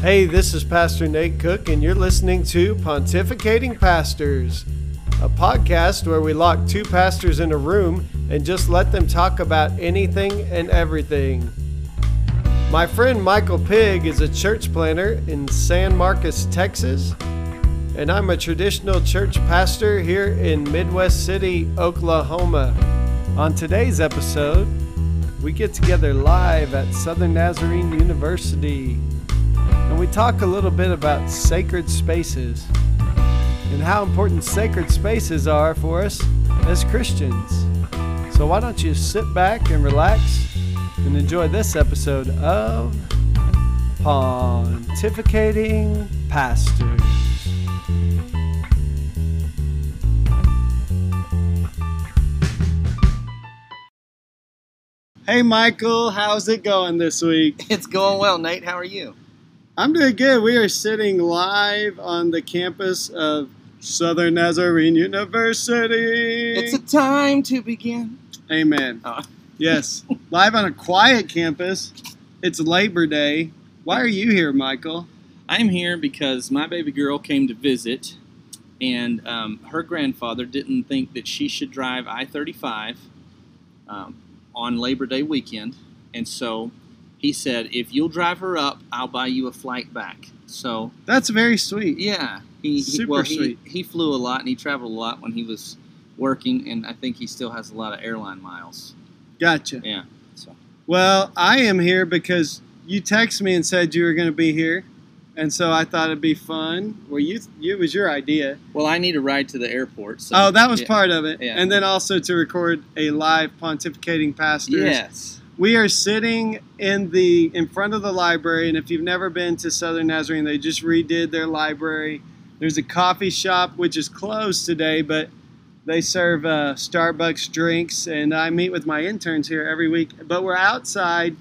Hey, this is Pastor Nate Cook, and you're listening to Pontificating Pastors, a podcast where we lock two pastors in a room and just let them talk about anything and everything. My friend Michael Pig is a church planter in San Marcos, Texas, and I'm a traditional church pastor here in Midwest City, Oklahoma. On today's episode, we get together live at Southern Nazarene University we talk a little bit about sacred spaces and how important sacred spaces are for us as Christians. So, why don't you sit back and relax and enjoy this episode of Pontificating Pastors? Hey, Michael, how's it going this week? It's going well, Nate. How are you? I'm doing good. We are sitting live on the campus of Southern Nazarene University. It's a time to begin. Amen. Oh. Yes, live on a quiet campus. It's Labor Day. Why are you here, Michael? I'm here because my baby girl came to visit, and um, her grandfather didn't think that she should drive I 35 um, on Labor Day weekend. And so he said, if you'll drive her up, I'll buy you a flight back. So, That's very sweet. yeah. He, he- well, he, sweet. he flew a lot and he traveled a lot when he was working, and I think he still has a lot of airline miles. Gotcha. Yeah. So, Well, I am here because you texted me and said you were going to be here, and so I thought it'd be fun. Well, you, it was your idea. well, I need a ride to the airport. So, oh, that was yeah. part of it, Yeah. and then also to record a live pontificating pastor. Yes. We are sitting in the in front of the library, and if you've never been to Southern Nazarene, they just redid their library. There's a coffee shop which is closed today, but they serve uh, Starbucks drinks, and I meet with my interns here every week. But we're outside,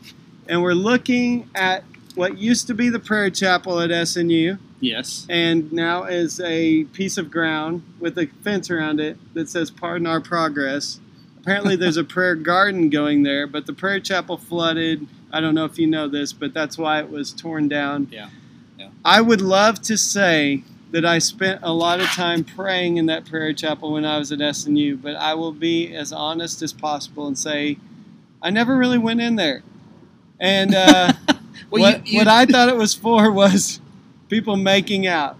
and we're looking at what used to be the prayer chapel at SNU, Yes. and now is a piece of ground with a fence around it that says "Pardon Our Progress." Apparently, there's a prayer garden going there, but the prayer chapel flooded. I don't know if you know this, but that's why it was torn down. Yeah. Yeah. I would love to say that I spent a lot of time praying in that prayer chapel when I was at SNU, but I will be as honest as possible and say I never really went in there. And uh, Well, what, you, you, what I thought it was for was people making out.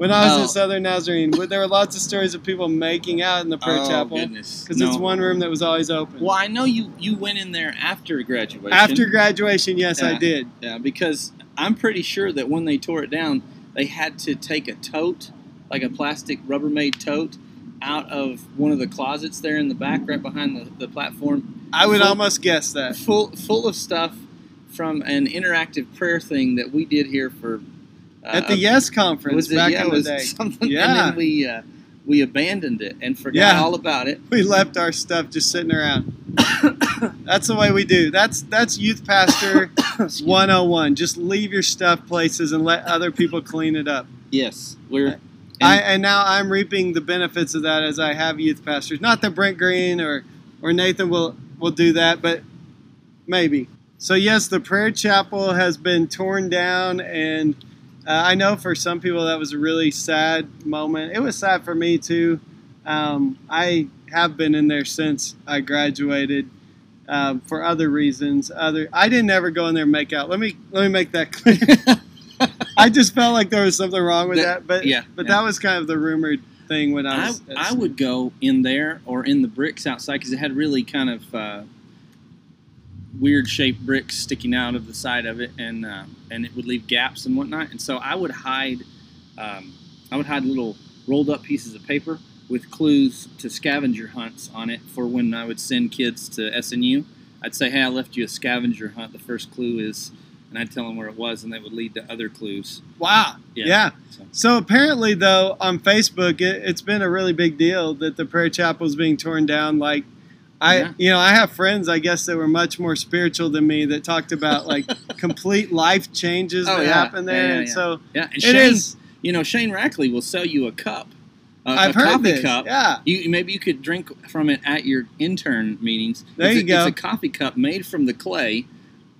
When I was Oh. at Southern Nazarene, there were lots of stories of people making out in the prayer oh, chapel because No. it's one room that was always open. Well, I know you you went in there after graduation. After graduation, yes, I did. yeah, because I'm pretty sure that when they tore it down, they had to take a tote, like a plastic Rubbermaid tote, out of one of the closets there in the back, right behind the, the platform, I would Full- almost guess that. full full of stuff from an interactive prayer thing that we did here for At the Yes conference it, back yeah, in the day, something, Yeah. and then we uh, we abandoned it and forgot Yeah. all about it. we left our stuff just sitting around. that's the way we do. That's that's youth pastor 101. Just leave your stuff places and let other people clean it up. Yes, we're. I, and now I'm reaping the benefits of that as I have youth pastors. Not that Brent Green or, or Nathan will, will do that, but maybe. So, yes, the prayer chapel has been torn down, and uh, I know for some people that was a really sad moment. It was sad for me, too. Um, I have been in there since I graduated. Um, for other reasons, other I didn't ever go in there and make out. Let me let me make that clear. I just felt like there was something wrong with That- that, but yeah, but yeah. that was kind of the rumored thing when I I, was. at I would go in there or in the bricks outside because it had really kind of uh, weird shaped bricks sticking out of the side of it, and uh, and it would leave gaps and whatnot. And so I would hide, um, I would hide little rolled up pieces of paper with clues to scavenger hunts on it for when I would send kids to SNU. I'd say, hey, I left you a scavenger hunt. The first clue is, and I'd tell them where it was, and that would lead to other clues. Wow. Yeah. Yeah. So, So apparently, though, on Facebook, it, it's been a really big deal that the prayer chapel is being torn down. Like, I, Yeah. you know, I have friends, I guess, that were much more spiritual than me that talked about like complete life changes Oh, that yeah. happen there. Yeah, yeah, and yeah. so yeah, and it Shane, is. you know, Shane Rackley will sell you a cup. A, I've a heard coffee this. cup. Yeah. You maybe you could drink from it at your intern meetings. There it's you a, go. It's a coffee cup made from the clay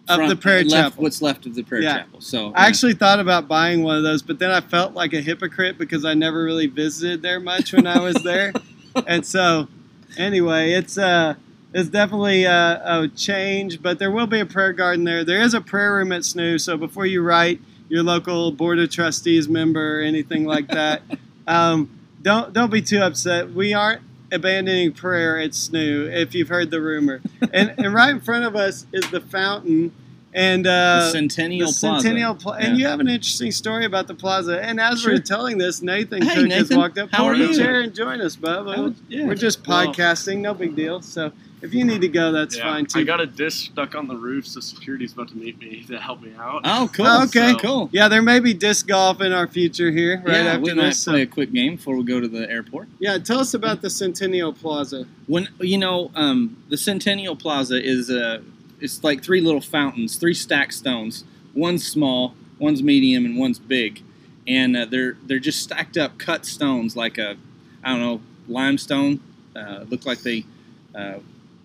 Of the uh, prayer left, chapel. What's left of the prayer Yeah. chapel. So I actually thought about buying one of those, but then I felt like a hypocrite because I never really visited there much when I was there, and so anyway, it's uh it's definitely a, a change, but there will be a prayer garden there. There is a prayer room at SNU, so before you write your local board of trustees member or anything like that, um, don't don't be too upset. We aren't abandoning prayer at SNU. If you've heard the rumor, and, and right in front of us is the fountain, and uh, the Centennial the Plaza. Centennial Pla- and you have an interesting story about the plaza. And as Sure. we're telling this, Nathan Hey, Cook has walked up. How Pull are a you? chair and join us, Bub. Would- yeah. We're just podcasting, no big deal. So if you need to go, that's Yeah, fine too. I got a disc stuck on the roof, so security's about to meet me to help me out. Oh, cool. Oh, okay. So- cool. yeah, there may be disc golf in our future here, right yeah, after we might this. So, play a quick game before we go to the airport. yeah, tell us about the Centennial Plaza. When you know, um, the Centennial Plaza is uh, it's like three little fountains, three stacked stones. One's small, one's medium, and one's big, and uh, they're they're just stacked up, cut stones like a, I don't know, limestone. Uh, look like they uh,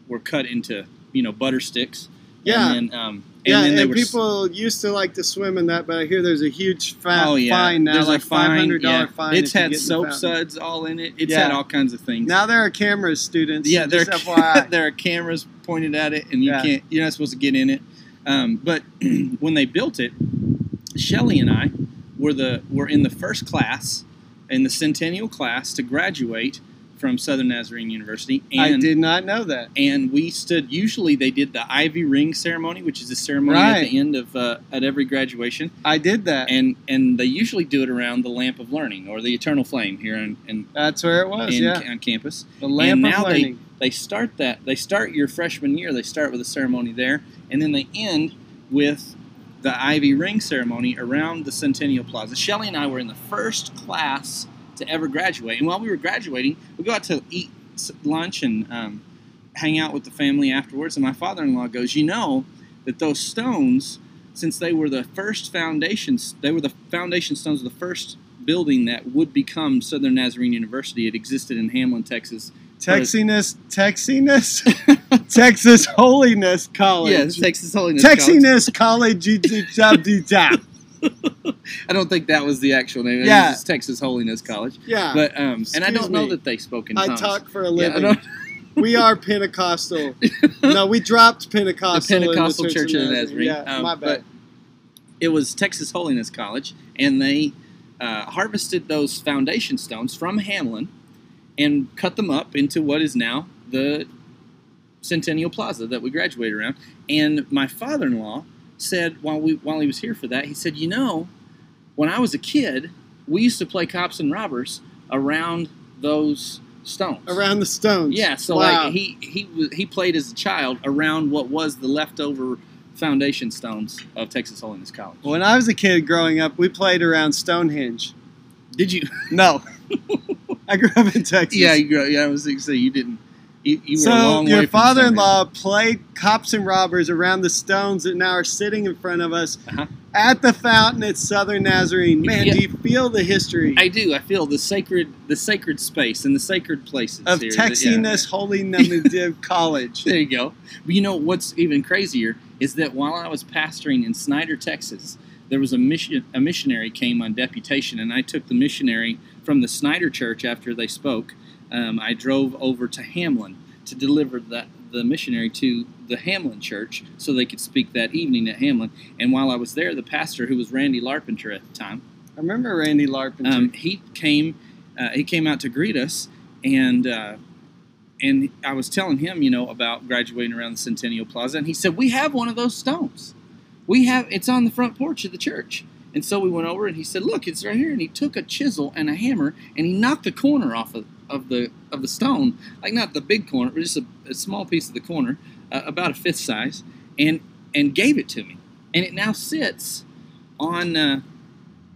were cut into you know butter sticks. Yeah. And then, um, yeah, and, they were s- people used to like to swim in that, but I hear there's a huge fa- oh yeah, fine now, There's like a five hundred dollar yeah. fine. It's had soap suds all in it. It's Yeah. had all kinds of things. Now there are cameras, students. Yeah, there are, there are cameras pointed at it, and you can't. You're not supposed to get in it. Um, but when they built it, Shelley and I were the were in the first class in the centennial class to graduate from Southern Nazarene University, I and did not know that. and we stood. Usually, they did the ivy ring ceremony, which is a ceremony at the end of uh, at every graduation, I did that. and and they usually do it around the lamp of learning or the eternal flame here in, in, That's where it was. in yeah, on campus the lamp and of now they- learning. they start that they start your freshman year they start with a ceremony there and then they end with the ivy ring ceremony around the centennial plaza shelly and i were in the first class to ever graduate and while we were graduating we go out to eat lunch and um, hang out with the family afterwards and my father-in-law goes you know that those stones since they were the first foundations they were the foundation stones of the first building that would become southern nazarene university it existed in hamlin texas Texiness, Texiness, Texas Holiness College. Yeah, Texas Holiness College. Texiness College. G- G- Job D- Job. I don't think that was the actual name. It Yeah. was Texas Holiness College. Yeah. But um, and I don't know that they spoke in I tongues. talk for a living. don't- we are Pentecostal. no, we dropped Pentecostal. the Pentecostal. The Church of the Nazarene. Yeah, Um, my but bad. it was Texas Holiness College, and they uh, harvested those foundation stones from Hamlin and cut them up into what is now the Centennial Plaza that we graduated around. And my father-in-law said while we while he was here for that, he said, "You know, when I was a kid, we used to play cops and robbers around those stones." Around the stones. Yeah, so Wow. like he he he played as a child around what was the leftover foundation stones of Texas Holiness College. When I was a kid growing up, we played around Stonehenge. Did you? No. I grew up in Texas. yeah, you, grew- yeah. I was going to say you didn't. You, you were a So your father-in-law played cops and robbers around the stones that now are sitting in front of us Uh-huh. at the fountain at Southern Nazarene. Man, Yeah. do you feel the history I do. I feel the sacred, the sacred space and the sacred places of here. that- yeah. Texiness Holy Namative College? There you go. But you know what's even crazier is that while I was pastoring in Snyder, Texas, there was a mission a missionary came on deputation, and I took the missionary from the Snyder Church after they spoke. Um, I drove over to Hamlin to deliver that the missionary to the Hamlin Church so they could speak that evening at Hamlin. And while I was there, the pastor, who was Randy Larpenter at the time, I remember Randy Larpenter. um, he came uh, he came out to greet us and uh, and I was telling him you know about graduating around the Centennial Plaza and he said we have one of those stones we have it's on the front porch of the church and so we went over and he said look it's right here and he took a chisel and a hammer and he knocked the corner off of, of the of the stone like not the big corner but just a, a small piece of the corner uh, about a fifth size and and gave it to me and it now sits on uh,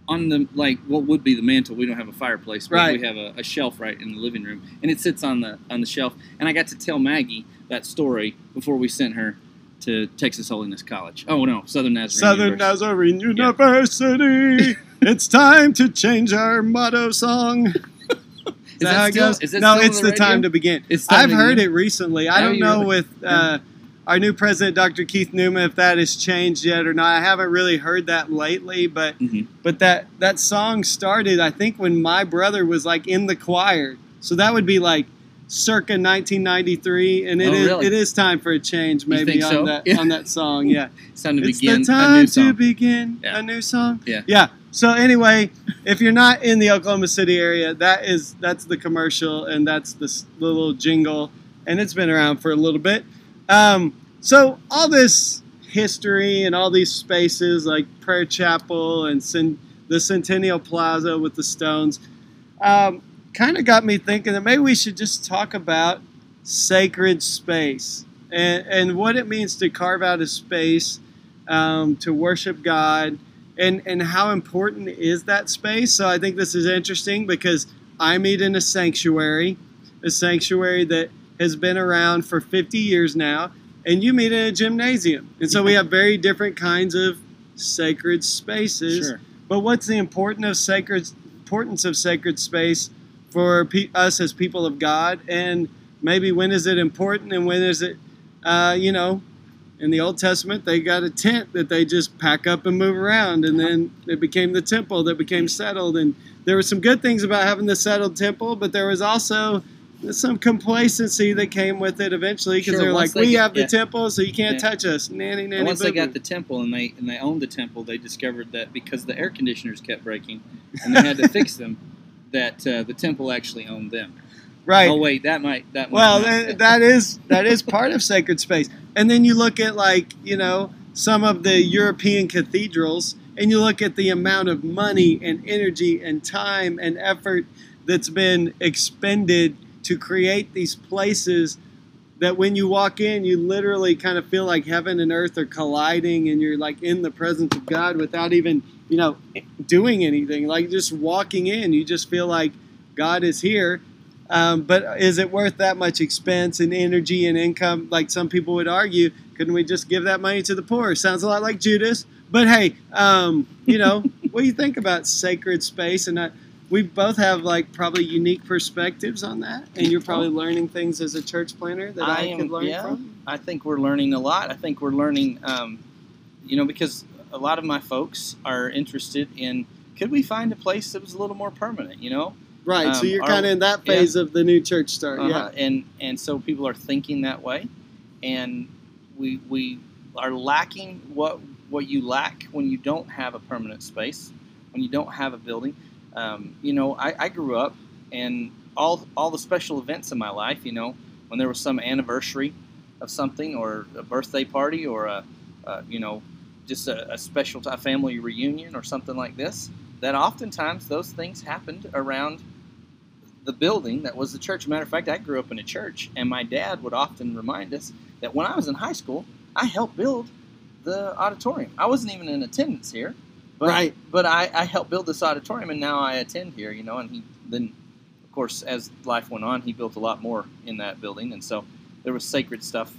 on the like what would be the mantle. We don't have a fireplace, but Right. we have a, a shelf right in the living room, and it sits on the on the shelf. And I got to tell Maggie that story before we sent her to Texas Holiness College. Oh no, Southern Nazarene. Southern University. Nazarene University. it's time to change our motto song. Is, that, how it still- goes? is it no, it's the, time to begin. I've heard begin? it recently. I don't know really? with uh, our new president, Dr. Keith Newman, if that has changed yet or not. I haven't really heard that lately, but Mhm. but that that song started, I think, when my brother was like in the choir. So that would be like circa 1993, and it Oh, is really? it is time for a change, maybe on so? that Yeah. on that song. Yeah, It's time to it's begin the a time new to song. begin Yeah. a new song. Yeah. yeah. So anyway, if you're not in the Oklahoma City area, that is that's the commercial, and that's the little jingle, and it's been around for a little bit. Um, so all this history and all these spaces like Prayer Chapel and Cen- the Centennial Plaza with the stones, um, kind of got me thinking that maybe we should just talk about sacred space and, and what it means to carve out a space um, to worship God and, and how important is that space. So I think this is interesting because I meet in a sanctuary, a sanctuary that has been around for 50 years now, and you meet in a gymnasium. And so we have very different kinds of sacred spaces. Sure. But what's the importance of sacred importance of sacred space for pe- us as people of God? And maybe when is it important and when is it, uh, you know, in the Old Testament they got a tent that they just pack up and move around, and then it became the temple that became settled. And there were some good things about having the settled temple, but there was also some complacency that came with it eventually because Sure, they're like, they we get- have the yeah. temple, so you can't Yeah. touch us. Nanny, nanny, And once they boo-boo. got the temple and they and they owned the temple, they discovered that because the air conditioners kept breaking and they had to fix them, that uh, the temple actually owned them. right. Oh wait, that might that. Well, might that is that is part of sacred space. And then you look at like you know some of the European cathedrals, and you look at the amount of money and energy and time and effort that's been expended to create these places that when you walk in, you literally kind of feel like heaven and earth are colliding, and you're like in the presence of God without even you know doing anything. Like just walking in, you just feel like God is here. Um, but is it worth that much expense and energy and income? Like some people would argue, couldn't we just give that money to the poor? Sounds a lot like Judas. But hey, um, you know, what do you think about sacred space? And I, we both have like probably unique perspectives on that, and you're probably learning things as a church planter that I, I am- could learn yeah. from. I think we're learning a lot. I think we're learning, um, you know, because a lot of my folks are interested in could we find a place that was a little more permanent, you know? Right. so Um, you're kind of in that yeah. phase of the new church start. Uh-huh. And and so people are thinking that way, and we we are lacking what what you lack when you don't have a permanent space, when you don't have a building. Um, you know, I, I grew up, and all all the special events in my life, you know, when there was some anniversary of something, or a birthday party, or a, a you know, just a, a special a family reunion, or something like this. That oftentimes those things happened around the building that was the church. Matter of fact, I grew up in a church, and my dad would often remind us that when I was in high school, I helped build the auditorium. I wasn't even in attendance here, but, Right. But I, I helped build this auditorium, and now I attend here. You know, and he then, of course, as life went on, he built a lot more in that building, and so there was sacred stuff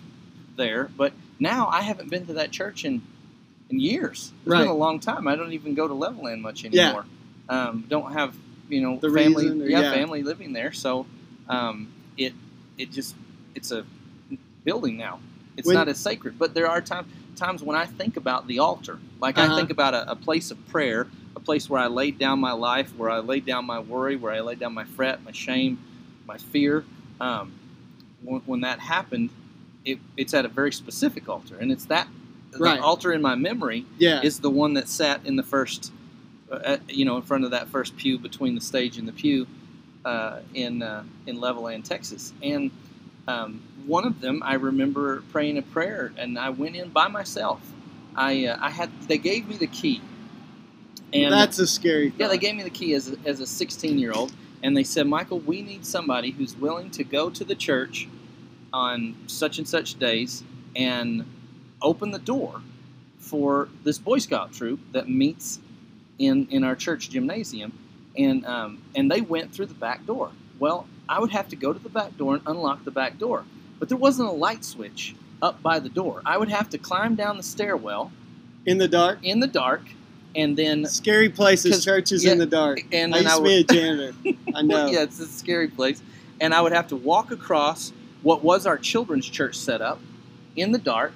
there. But now I haven't been to that church in in years. It's Right. been a long time. I don't even go to Levelland much Yeah. anymore. Um, don't have you know The family reason or- yeah, yeah. family living there so um, it it just it's a building now it's When- not as sacred but there are times times when i think about the altar like Uh-huh. i think about a, a place of prayer a place where i laid down my life where i laid down my worry where i laid down my fret my shame my fear um, when, when that happened it, it's at a very specific altar and it's that Right. the altar in my memory Yeah. is the one that sat in the first, at, you know, in front of that first pew between the stage and the pew uh, in uh, in Levelland, Texas. And um, one of them, I remember praying a prayer, and I went in by myself. I uh, I had they gave me the key, and That's a scary. Thing. Yeah, they gave me the key as a, as a 16 year old, and they said, Michael, we need somebody who's willing to go to the church on such and such days and open the door for this Boy Scout troop that meets in in our church gymnasium, and um, and they went through the back door. Well, I would have to go to the back door and unlock the back door, but there wasn't a light switch up by the door. I would have to climb down the stairwell in the dark. in the dark, and then Scary places, churches yeah, in the dark. and I used I to be a janitor. I know. yeah, it's a scary place. And I would have to walk across what was our children's church setup in the dark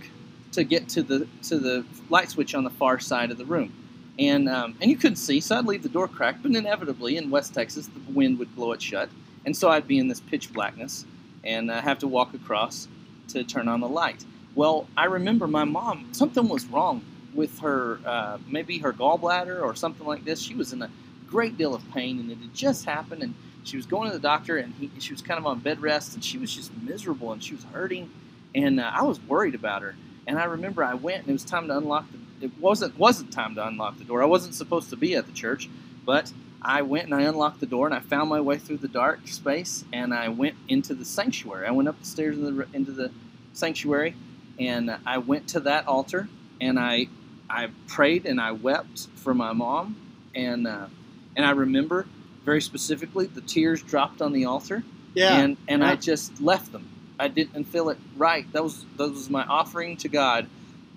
to get to the to the light switch on the far side of the room, and um, and you couldn't see, so I'd leave the door cracked. But inevitably, in West Texas, the wind would blow it shut, and so I'd be in this pitch blackness and uh, have to walk across to turn on the light. Well, I remember my mom. Something was wrong with her, uh, maybe her gallbladder or something like this. She was in a great deal of pain, and it had just happened, and she was going to the doctor, and he, she was kind of on bed rest, and she was just miserable, and she was hurting, and uh, I was worried about her. And I remember I went, and it was time to unlock the. It wasn't wasn't time to unlock the door. I wasn't supposed to be at the church, but I went and I unlocked the door, and I found my way through the dark space, and I went into the sanctuary. I went up the stairs into the, into the sanctuary, and I went to that altar, and I I prayed and I wept for my mom, and uh, and I remember very specifically the tears dropped on the altar, Yeah. and and Yeah. I just left them. I didn't feel it right. That was that was my offering to God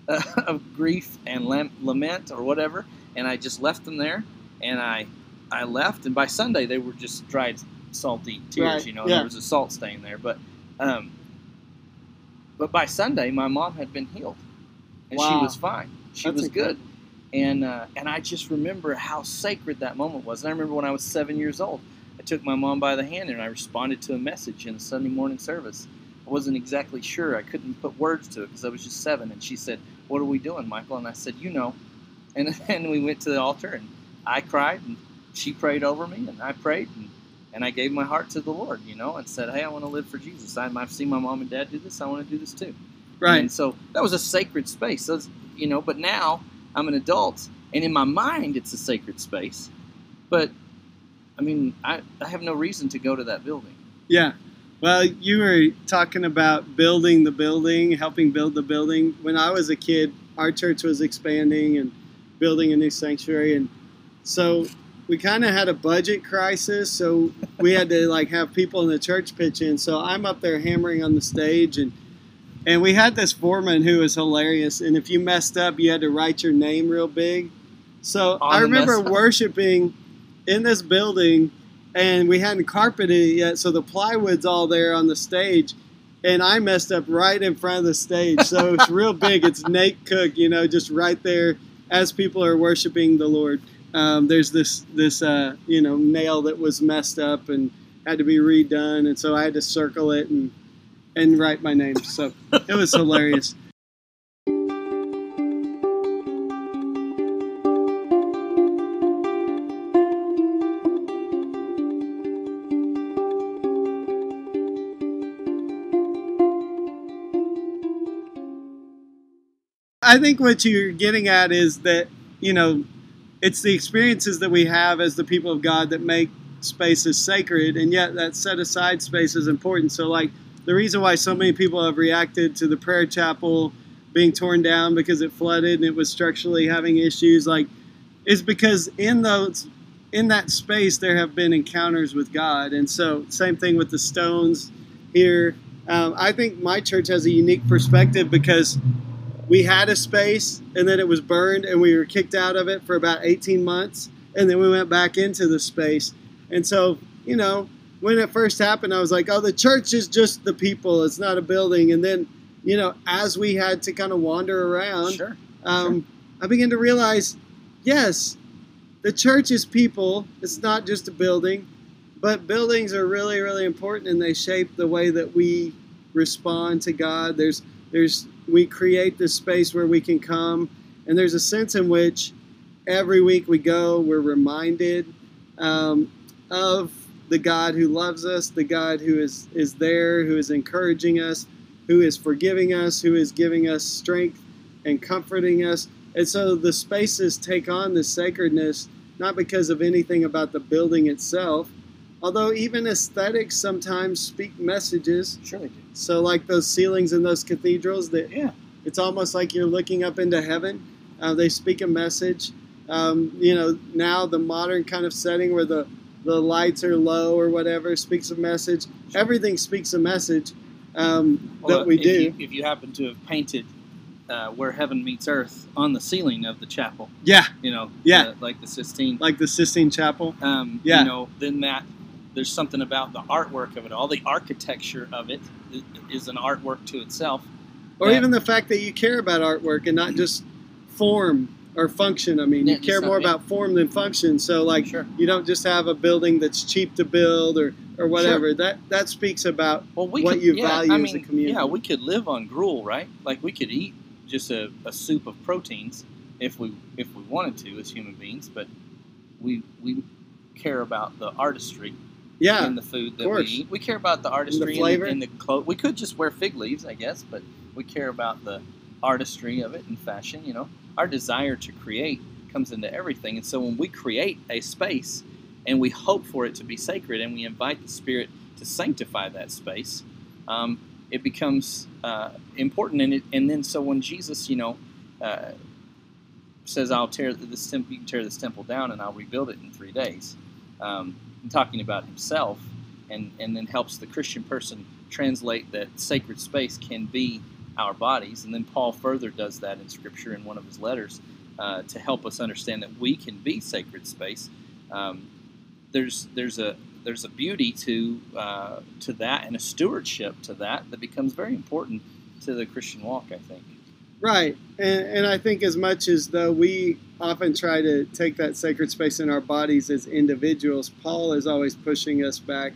uh, of grief and lament or whatever, and I just left them there, and I I left, and by Sunday they were just dried salty tears. Right, You know, yeah. there was a salt stain there, but um, but by Sunday my mom had been healed, and she was fine. She That's was good. And uh, and I just remember how sacred that moment was. And I remember when I was seven years old, I took my mom by the hand and I responded to a message in a Sunday morning service. I wasn't exactly sure. I couldn't put words to it because I was just seven. And she said, "What are we doing, Michael?" And I said, "You know." And and we went to the altar and I cried and she prayed over me and I prayed and, and I gave my heart to the Lord, you know, and said, "Hey, I want to live for Jesus. I, I've seen my mom and dad do this. I want to do this too." right. And so that was a sacred space. So you know, but now I'm an adult, and in my mind, it's a sacred space. But I mean, I, I have no reason to go to that building. Yeah. Well, you were talking about building the building, helping build the building. When I was a kid, our church was expanding and building a new sanctuary, and so we kind of had a budget crisis. So we had to like have people in the church pitch in. So I'm up there hammering on the stage, and and we had this foreman who was hilarious. And if you messed up, you had to write your name real big. So On I remember worshiping in this building and we hadn't carpeted it yet, so the plywood's all there on the stage. And I messed up right in front of the stage, so it's real big. It's Nate Cook, you know, just right there as people are worshiping the Lord. Um, there's this this uh, you know nail that was messed up and had to be redone, and so I had to circle it and and write my name. So it was hilarious. I think what you're getting at is that, you know, it's the experiences that we have as the people of God that make spaces sacred, and yet that set aside space is important. So, like, the reason why so many people have reacted to the prayer chapel being torn down because it flooded and it was structurally having issues, like, is because in those in that space there have been encounters with God, and so same thing with the stones here. Um, I think my church has a unique perspective because we had a space and then it was burned and we were kicked out of it for about 18 months and then we went back into the space. And so you know when it first happened i was like oh the church is just the people. It's not a building. And then you know as we had to kind of wander around Sure. um, i began to realize yes the church is people. It's not just a building but buildings are really really important and they shape the way that we respond to god. There's there's we create this space where we can come. And there's a sense in which every week we go we're reminded um, of the god who loves us the god who is is there who is encouraging us who is forgiving us who is giving us strength and comforting us. And so the spaces take on this sacredness not because of anything about the building itself although even aesthetics sometimes speak messages Sure they do. so, like those ceilings in those cathedrals, that Yeah. it's almost like you're looking up into heaven. Uh, they speak a message. Um, you know, now the modern kind of setting where the the lights are low or whatever speaks a message. Everything speaks a message um, Well, that we if do. You, if you happen to have painted uh, where heaven meets earth on the ceiling of the chapel, yeah, you know, Yeah. uh, like the Sistine, like the Sistine Chapel. um, Yeah. you know, then that there's something about the artwork of it all. The architecture of it is an artwork to itself, or that- even the fact that you care about artwork and not just form or function. I mean, Yeah, you care more yeah. about form than function. So, like, Sure. you don't just have a building that's cheap to build or, or whatever. That that speaks about well, we what could, you yeah, value I as a community. Yeah, we could live on gruel, right? Like we could eat just a, a soup of proteins if we if we wanted to as human beings, but we we care about the artistry yeah, in the food that we course. eat. We care about the artistry in flavor. the, in the clothes. We could just wear fig leaves, I guess, but we care about the artistry of it and fashion. You know, our desire to create comes into everything, and so when we create a space and we hope for it to be sacred, and we invite the Spirit to sanctify that space, um, it becomes uh, important. And it, and then so when Jesus, you know. Uh, says I'll tear this temple, you can tear this temple down, and I'll rebuild it in three days. Um, talking about himself, and and then helps the Christian person translate that sacred space can be our bodies. And then Paul further does that in Scripture in one of his letters uh, to help us understand that we can be sacred space. Um, there's there's a there's a beauty to uh, to that and a stewardship to that that becomes very important to the Christian walk. I think. Right. And, and I think as much as though we often try to take that sacred space in our bodies as individuals, Paul is always pushing us back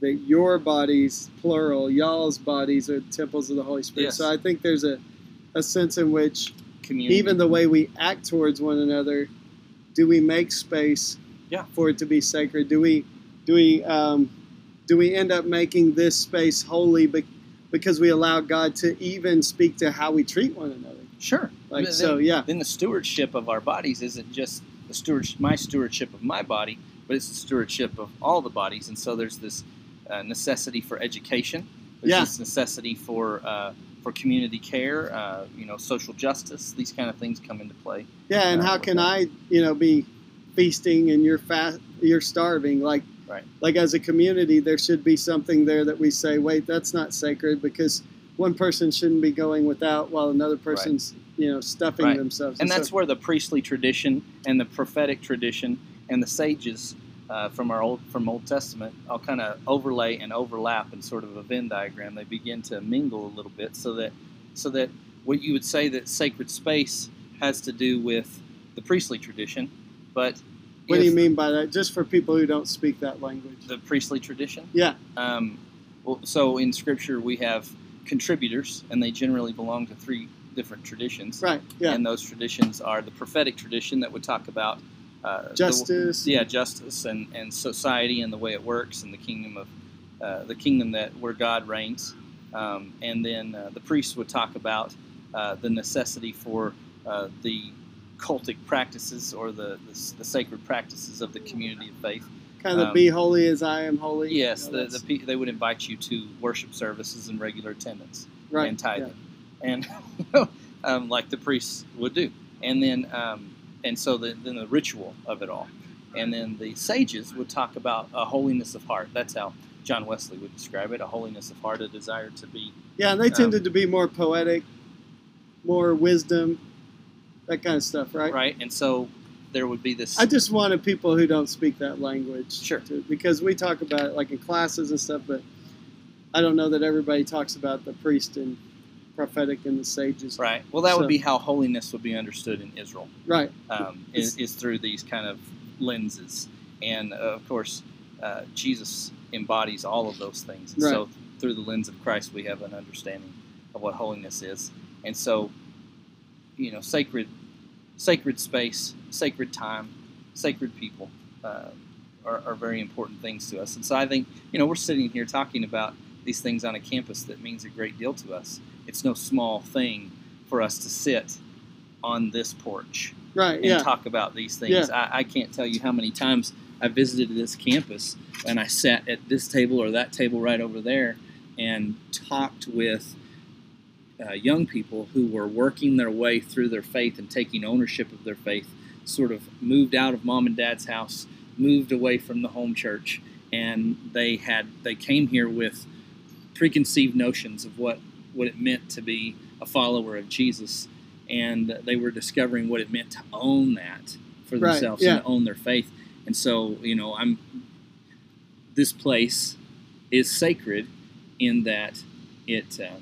that your bodies, plural, y'all's bodies are temples of the Holy Spirit. Yes. So I think there's a, a sense in which Community. even the way we act towards one another, do we make space Yeah. for it to be sacred? Do we do we um, do we end up making this space holy be- because we allow God to even speak to how we treat one another? sure. Like Then- so, yeah, then the stewardship of our bodies isn't just the steward my stewardship of my body, but it's the stewardship of all the bodies. And so there's this uh, necessity for education. There's Yeah. this necessity for uh, for community care. Uh, you know, social justice. These kind of things come into play. yeah. And uh, how can that. I, you know, be feasting and you're fast, you're starving? Like, Right. like as a community, there should be something there that we say, wait, that's not sacred because one person shouldn't be going without while another person's, you know, stuffing Right. themselves. And so- that's where the priestly tradition and the prophetic tradition and the sages uh, from our old from Old Testament all kind of overlay and overlap in sort of a Venn diagram. They begin to mingle a little bit, so that so that what you would say that sacred space has to do with the priestly tradition, but What do you mean by that? Just for people who don't speak that language. The priestly tradition. Yeah. Um, well, so in Scripture we have contributors, and they generally belong to three different traditions. Right. Yeah. And those traditions are the prophetic tradition that would talk about uh, the- Justice. yeah, justice and, and society and the way it works and the kingdom of uh, the kingdom that where God reigns. Um, and then uh, the priests would talk about uh, the necessity for uh, the cultic practices or the, the the sacred practices of the community of faith. Kind of um, be holy as I am holy. Yes, the, the they would invite you to worship services and regular attendance right. and tithing, yeah. and um, like the priests would do, and then um, and so the, then the ritual of it all, and then the sages would talk about a holiness of heart. That's how John Wesley would describe it: a holiness of heart, a desire to be Yeah, and they Um, tended to be more poetic, more wisdom, that kind of stuff, right? right. And so there would be this. I just wanted people who don't speak that language. Sure. To, because we talk about it like in classes and stuff, but I don't know that everybody talks about the priest and prophetic and the sages. Right. Well, that So- would be how holiness would be understood in Israel. Right. um, is, is through these kind of lenses. And uh, of course, uh, Jesus embodies all of those things. And So through the lens of Christ, we have an understanding of what holiness is. And so, you know, sacred, sacred space, sacred time, sacred people uh, are, are very important things to us. And so I think, you know, we're sitting here talking about these things on a campus that means a great deal to us. It's no small thing for us to sit on this porch Right. and Yeah. talk about these things. I, I can't tell you how many times I visited this campus and I sat at this table or that table right over there and talked with uh, young people who were working their way through their faith and taking ownership of their faith, sort of moved out of mom and dad's house, moved away from the home church, and they had they came here with preconceived notions of what what it meant to be a follower of Jesus, and they were discovering what it meant to own that for Right, themselves yeah. and own their faith. And so, you know, I'm this place is sacred in that it uh,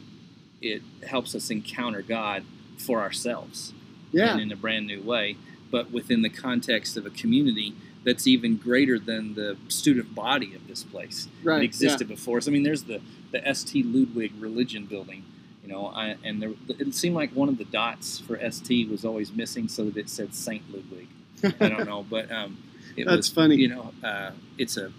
it helps us encounter God for ourselves Yeah. and in a brand new way, but within the context of a community that's even greater than the student body of this place. Right. It existed before. So I mean, there's the the St. Ludwig Religion Building, you know, I, and there, it seemed like one of the dots for St. was always missing, so that it said Saint Ludwig. I don't know, but um, it That's was funny. You know, uh, it's a.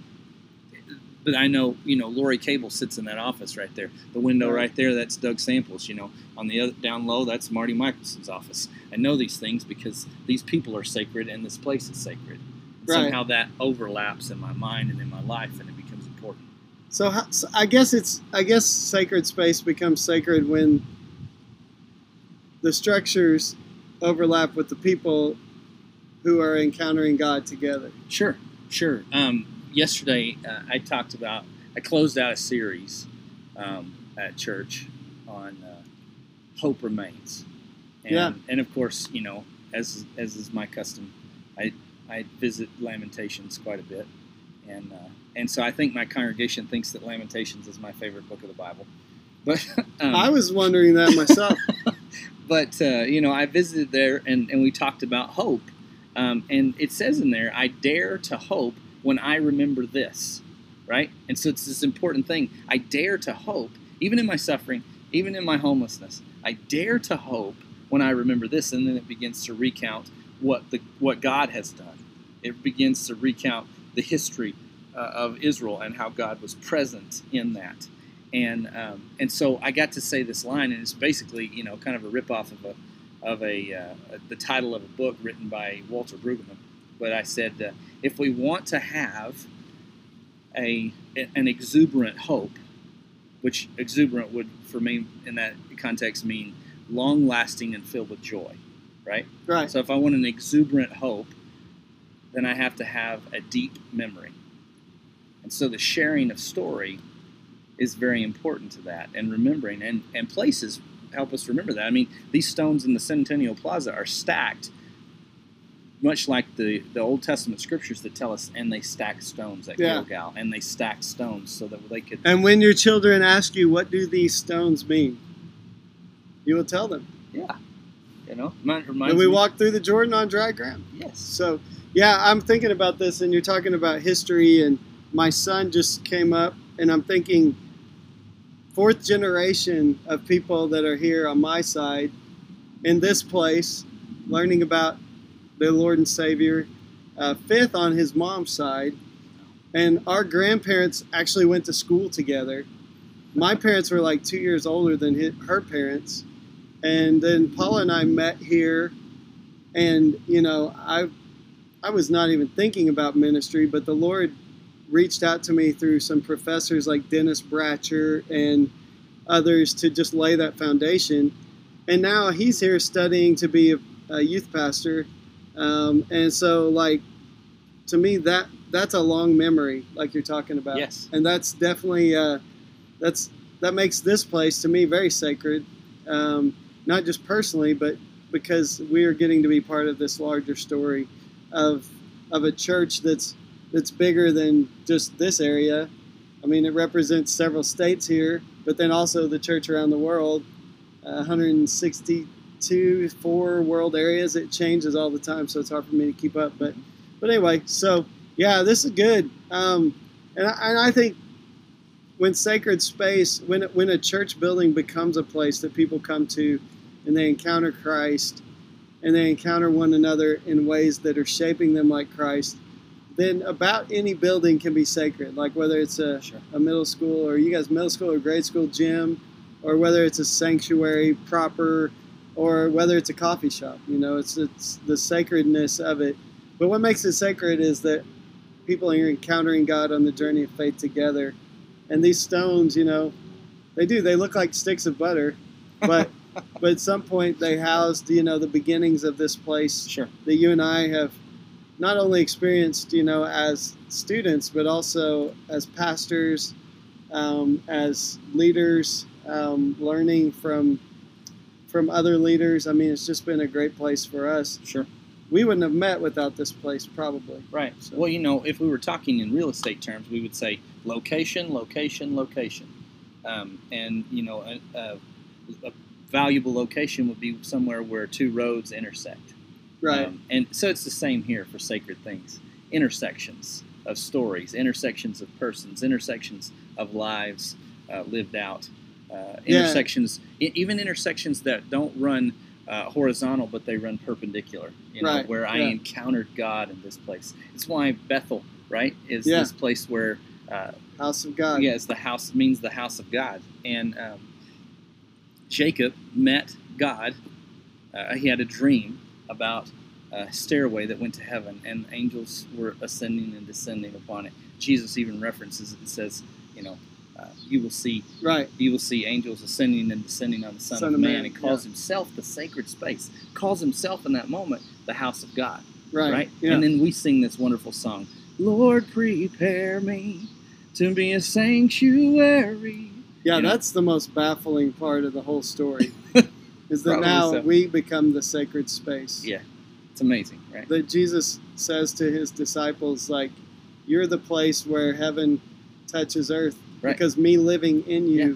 But I know, you know, Lori Cable sits in that office right there. The window Right. there, that's Doug Samples. You know, on the other down low, that's Marty Michelson's office. I know these things because these people are sacred and this place is sacred. Right. Somehow that overlaps in my mind and in my life, and it becomes important. So, how, so I guess it's I guess sacred space becomes sacred when the structures overlap with the people who are encountering God together. Sure, sure. Um, yesterday, uh, I talked about, I closed out a series um, at church on uh, hope remains. And, Yeah. And of course, you know, as as is my custom, I I visit Lamentations quite a bit, and uh, and so I think my congregation thinks that Lamentations is my favorite book of the Bible. But um, I was wondering that myself. but uh, you know, I visited there and, and we talked about hope, um, and it says in there, "I dare to hope when I remember this," right? And so it's this important thing. I dare to hope, even in my suffering, even in my homelessness. I dare to hope when I remember this, and then it begins to recount what the what God has done. It begins to recount the history uh, of Israel and how God was present in that and um, and so I got to say this line, and it's basically you know kind of a ripoff of a of a uh, the title of a book written by Walter Brueggemann. But I said, uh, if we want to have a an exuberant hope, which exuberant would for me in that context mean long lasting and filled with joy, right? right. So if I want an exuberant hope, then I have to have a deep memory. And so the sharing of story is very important to that and remembering and, and places help us remember that. I mean, these stones in the Centennial Plaza are stacked much like the, the Old Testament scriptures that tell us, and they stacked stones at Yeah. Gilgal, and they stacked stones so that they could. And when your children ask you, "What do these stones mean?" you will tell them. Yeah, you know, Remind- reminds And we me- walk through the Jordan on dry ground. Yes. So, yeah, I'm thinking about this, and you're talking about history, and my son just came up, and I'm thinking, fourth generation of people that are here on my side in this place, learning about the Lord and Savior, uh, fifth on his mom's side, and our grandparents actually went to school together. My parents were like two years older than hi her parents, and then Paula and I met here, and you know I I was not even thinking about ministry, but the Lord reached out to me through some professors like Dennis Bratcher and others to just lay that foundation. And now he's here studying to be a, a youth pastor. Um, and so, like, to me, that that's a long memory, like you're talking about. Yes. And that's definitely uh, that's that makes this place to me very sacred, um, not just personally, but because we are getting to be part of this larger story of of a church that's that's bigger than just this area. I mean, it represents several states here, but then also the church around the world. Uh, 162, four world areas. It changes all the time, so it's hard for me to keep up. But but anyway, so yeah, this is good. Um, and, I, and I think when sacred space, when when a church building becomes a place that people come to, and they encounter Christ, and they encounter one another in ways that are shaping them like Christ, then about any building can be sacred. Like whether it's a, Sure. a middle school or you guys middle school or grade school gym, or whether it's a sanctuary proper, or whether it's a coffee shop. You know, it's it's the sacredness of it. But what makes it sacred is that people are encountering God on the journey of faith together. And these stones, you know, they do. They look like sticks of butter, but but at some point they housed, you know, the beginnings of this place Sure. that you and I have not only experienced, you know, as students, but also as pastors, um, as leaders, um, learning from from other leaders. I mean, it's just been a great place for us. Sure. We wouldn't have met without this place, probably. Right. So- Well, you know, if we were talking in real estate terms, we would say location, location, location. Um, and, you know, uh, uh, a valuable location would be somewhere where two roads intersect. Right. Um, and so it's the same here for sacred things intersections of stories, intersections of persons, intersections of lives uh, lived out, uh, Yeah. intersections, e- even intersections that don't run uh, horizontal but they run perpendicular. You know, Right, where I yeah. encountered God in this place. It's why Bethel, right, is Yeah. this place where. Uh, House of God. yeah, it's the house means the house of God, and um, Jacob met God. Uh, he had a dream about a stairway that went to heaven, and angels were ascending and descending upon it. Jesus even references it and says, "You know, uh, you will see Right. you will see angels ascending and descending on the Son, Son of Man," Man, and calls himself the sacred space. Calls himself in that moment the house of God Right. right? Yeah. And then we sing this wonderful song, Lord, prepare me to be a sanctuary. yeah, you know. that's the most baffling part of the whole story. is that Probably now so. we become the sacred space. Yeah. It's amazing, right? That Jesus says to his disciples, like, you're the place where heaven touches earth. Right. Because me living in you Yeah.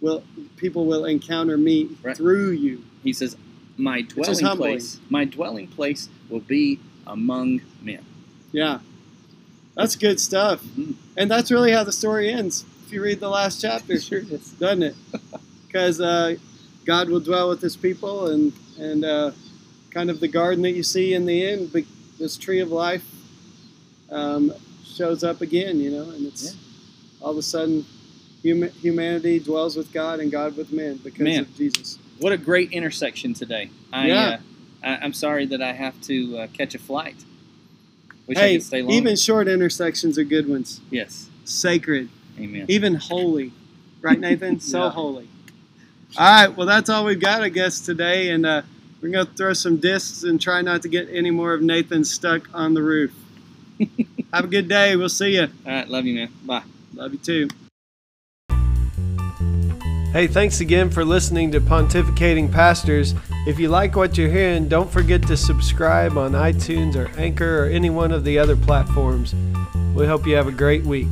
will people will encounter me Right. through you. He says, My dwelling place, my dwelling place will be among men. Yeah. That's good stuff. Mhm. And that's really how the story ends. If you read the last chapter, Sure is. doesn't it? Because uh, God will dwell with His people, and and uh, kind of the garden that you see in the end, this tree of life um, shows up again, you know, and it's all of a sudden hum- humanity dwells with God and God with men because Man. of Jesus. What a great intersection today. I, Yeah. uh, I, I'm sorry that I have to uh, catch a flight. Wish I hey, could stay even short intersections are good ones. yes. Sacred, Amen. even holy, right, Nathan? so Yeah. holy. All right, well, that's all we've got, I guess, today, and uh, we're gonna throw some discs and try not to get any more of Nathan stuck on the roof. Have a good day. We'll see you. All right. Love you, man. Bye. Love you too. Hey, thanks again for listening to Pontificating Pastors. If you like what you're hearing, don't forget to subscribe on iTunes or Anchor or any one of the other platforms. We hope you have a great week.